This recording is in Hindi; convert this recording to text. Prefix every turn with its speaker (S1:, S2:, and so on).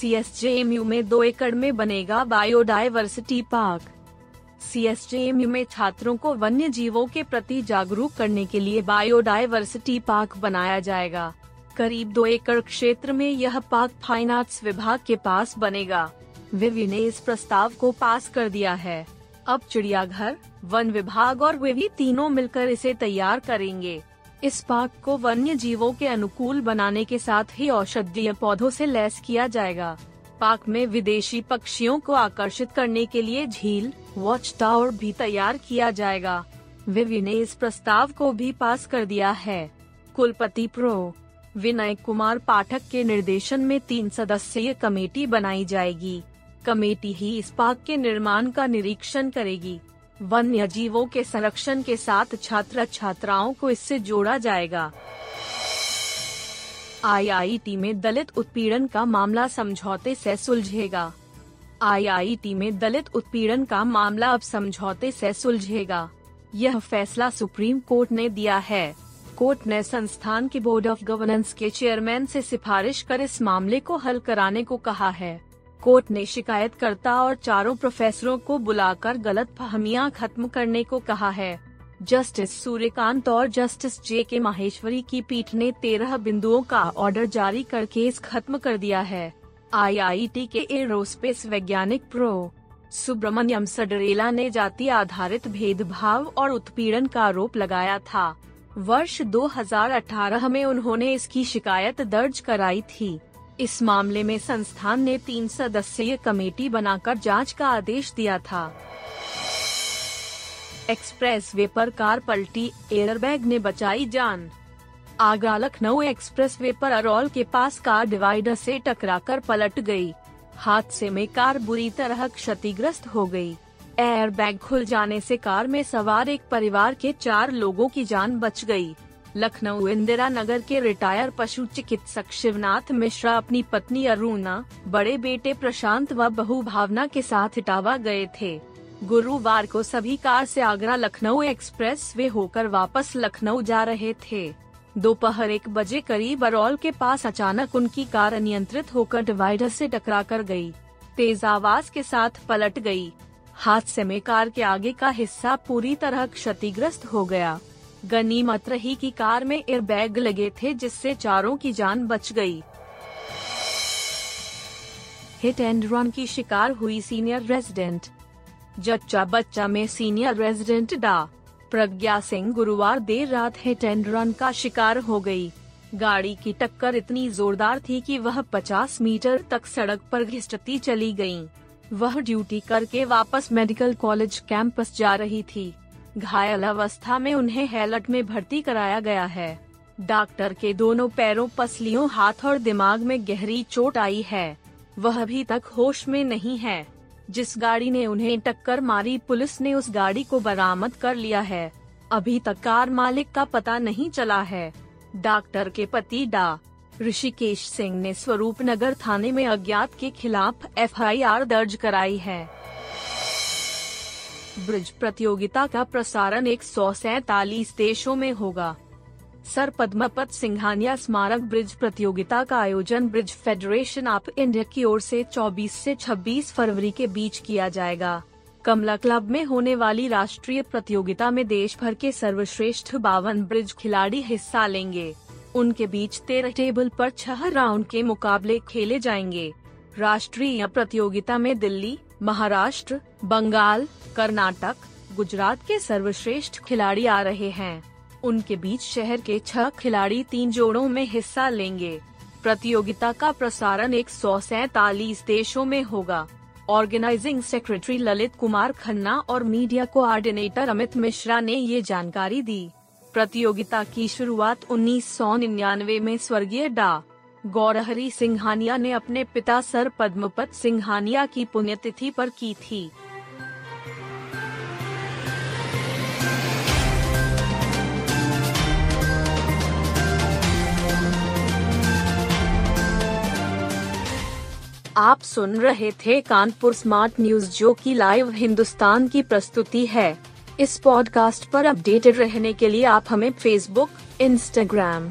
S1: सीएसजेएमयू में दो एकड़ में बनेगा बायोडायवर्सिटी पार्क। सी सीएसजेएमयू में छात्रों को वन्य जीवों के प्रति जागरूक करने के लिए बायोडायवर्सिटी पार्क बनाया जाएगा। करीब दो एकड़ क्षेत्र में यह पार्क फाइन आर्ट्स विभाग के पास बनेगा। विवि ने इस प्रस्ताव को पास कर दिया है। अब चिड़ियाघर, वन विभाग और विवि तीनों मिलकर इसे तैयार करेंगे। इस पार्क को वन्य जीवों के अनुकूल बनाने के साथ ही औषधीय पौधों से लैस किया जाएगा। पार्क में विदेशी पक्षियों को आकर्षित करने के लिए झील वॉच टावर भी तैयार किया जाएगा। विवि ने इस प्रस्ताव को भी पास कर दिया है। कुलपति प्रो. विनय कुमार पाठक के निर्देशन में तीन सदस्यीय कमेटी बनाई जाएगी। कमेटी ही इस पार्क के निर्माण का निरीक्षण करेगी। वन्य जीवों के संरक्षण के साथ छात्र छात्राओं को इससे जोड़ा जाएगा। आईआईटी में दलित उत्पीड़न का मामला समझौते से सुलझेगा। आईआईटी में दलित उत्पीड़न का मामला अब समझौते से सुलझेगा। यह फैसला सुप्रीम कोर्ट ने दिया है। कोर्ट ने संस्थान के बोर्ड ऑफ़ गवर्नेंस के चेयरमैन से सिफारिश कर इस मामले को हल कराने को कहा है। कोर्ट ने शिकायतकर्ता और चारों प्रोफेसरों को बुलाकर गलत फहमियाँ खत्म करने को कहा है। जस्टिस सूर्यकांत और जस्टिस जे के माहेश्वरी की पीठ ने तेरह बिंदुओं का ऑर्डर जारी कर केस खत्म कर दिया है। आईआईटी के एरोस्पेस वैज्ञानिक प्रो. सुब्रमण्यम सडरेला ने जाति आधारित भेदभाव और उत्पीड़न का आरोप लगाया था। वर्ष 2018 में उन्होंने इसकी शिकायत दर्ज कराई थी। इस मामले में संस्थान ने तीन सदस्यीय कमेटी बनाकर जाँच का आदेश दिया था एक्सप्रेस वे पर कार पलटी, एयरबैग ने बचाई जान आगरा लखनऊ एक्सप्रेस वे पर अरौल के पास कार डिवाइडर से टकराकर पलट गई। हादसे में कार बुरी तरह क्षतिग्रस्त हो गई। एयरबैग खुल जाने से कार में सवार एक परिवार के चार लोगों की जान बच गई। लखनऊ इंदिरा नगर के रिटायर पशु चिकित्सक शिवनाथ मिश्रा अपनी पत्नी अरुणा, बड़े बेटे प्रशांत व बहू भावना के साथ इटावा गए थे। गुरुवार को सभी कार से आगरा लखनऊ एक्सप्रेस वे होकर वापस लखनऊ जा रहे थे। दोपहर एक बजे करीब अरौल के पास अचानक उनकी कार अनियंत्रित होकर डिवाइडर से टकरा कर गई तेज आवाज़ के साथ पलट गई। हादसे में कार के आगे का हिस्सा पूरी तरह क्षतिग्रस्त हो गया। गनीमत रही की कार में एयरबैग लगे थे, जिससे चारों की जान बच गई। हिट एंड रन की शिकार हुई सीनियर रेजिडेंट जच्चा बच्चा में सीनियर रेजिडेंट डा प्रज्ञा सिंह गुरुवार देर रात हिट एंड रन का शिकार हो गई। गाड़ी की टक्कर इतनी जोरदार थी कि वह 50 मीटर तक सड़क पर घिसटती चली गई। वह ड्यूटी करके वापस मेडिकल कॉलेज कैंपस जा रही थी घायल अवस्था में उन्हें हेलट में भर्ती कराया गया है। डॉक्टर के दोनों पैरों पसलियों हाथ और दिमाग में गहरी चोट आई है। वह अभी तक होश में नहीं है। जिस गाड़ी ने उन्हें टक्कर मारी, पुलिस ने उस गाड़ी को बरामद कर लिया है। अभी तक कार मालिक का पता नहीं चला है। डॉक्टर के पति डा. ऋषिकेश सिंह ने स्वरूप नगर थाने में अज्ञात के खिलाफ एफआईआर दर्ज कराई है। ब्रिज प्रतियोगिता का प्रसारण एक देशों में होगा। सर पद्मपत सिंघानिया स्मारक ब्रिज प्रतियोगिता का आयोजन ब्रिज फेडरेशन ऑफ़ इंडिया की ओर से 24 से 26 फरवरी के बीच किया जाएगा। कमला क्लब में होने वाली राष्ट्रीय प्रतियोगिता में देश भर के सर्वश्रेष्ठ बावन ब्रिज खिलाड़ी हिस्सा लेंगे। उनके बीच तेरह टेबल पर छह राउंड के मुकाबले खेले जाएँगे। राष्ट्रीय प्रतियोगिता में दिल्ली महाराष्ट्र, बंगाल, कर्नाटक, गुजरात के सर्वश्रेष्ठ खिलाड़ी आ रहे हैं। उनके बीच शहर के छह खिलाड़ी तीन जोड़ों में हिस्सा लेंगे। प्रतियोगिता का प्रसारण एक सौ सैतालीस देशों में होगा। ऑर्गेनाइजिंग सेक्रेटरी ललित कुमार खन्ना और मीडिया कोऑर्डिनेटर अमित मिश्रा ने ये जानकारी दी। प्रतियोगिता की शुरुआत उन्नीस सौ निन्यानवे में स्वर्गीय डा. गौरहरी सिंघानिया ने अपने पिता सर पद्मपत सिंघानिया की पुण्यतिथि पर की थी। आप सुन रहे थे कानपुर स्मार्ट न्यूज़, जो की लाइव हिंदुस्तान की प्रस्तुति है। इस पॉडकास्ट पर अपडेटेड रहने के लिए आप हमें फेसबुक इंस्टाग्राम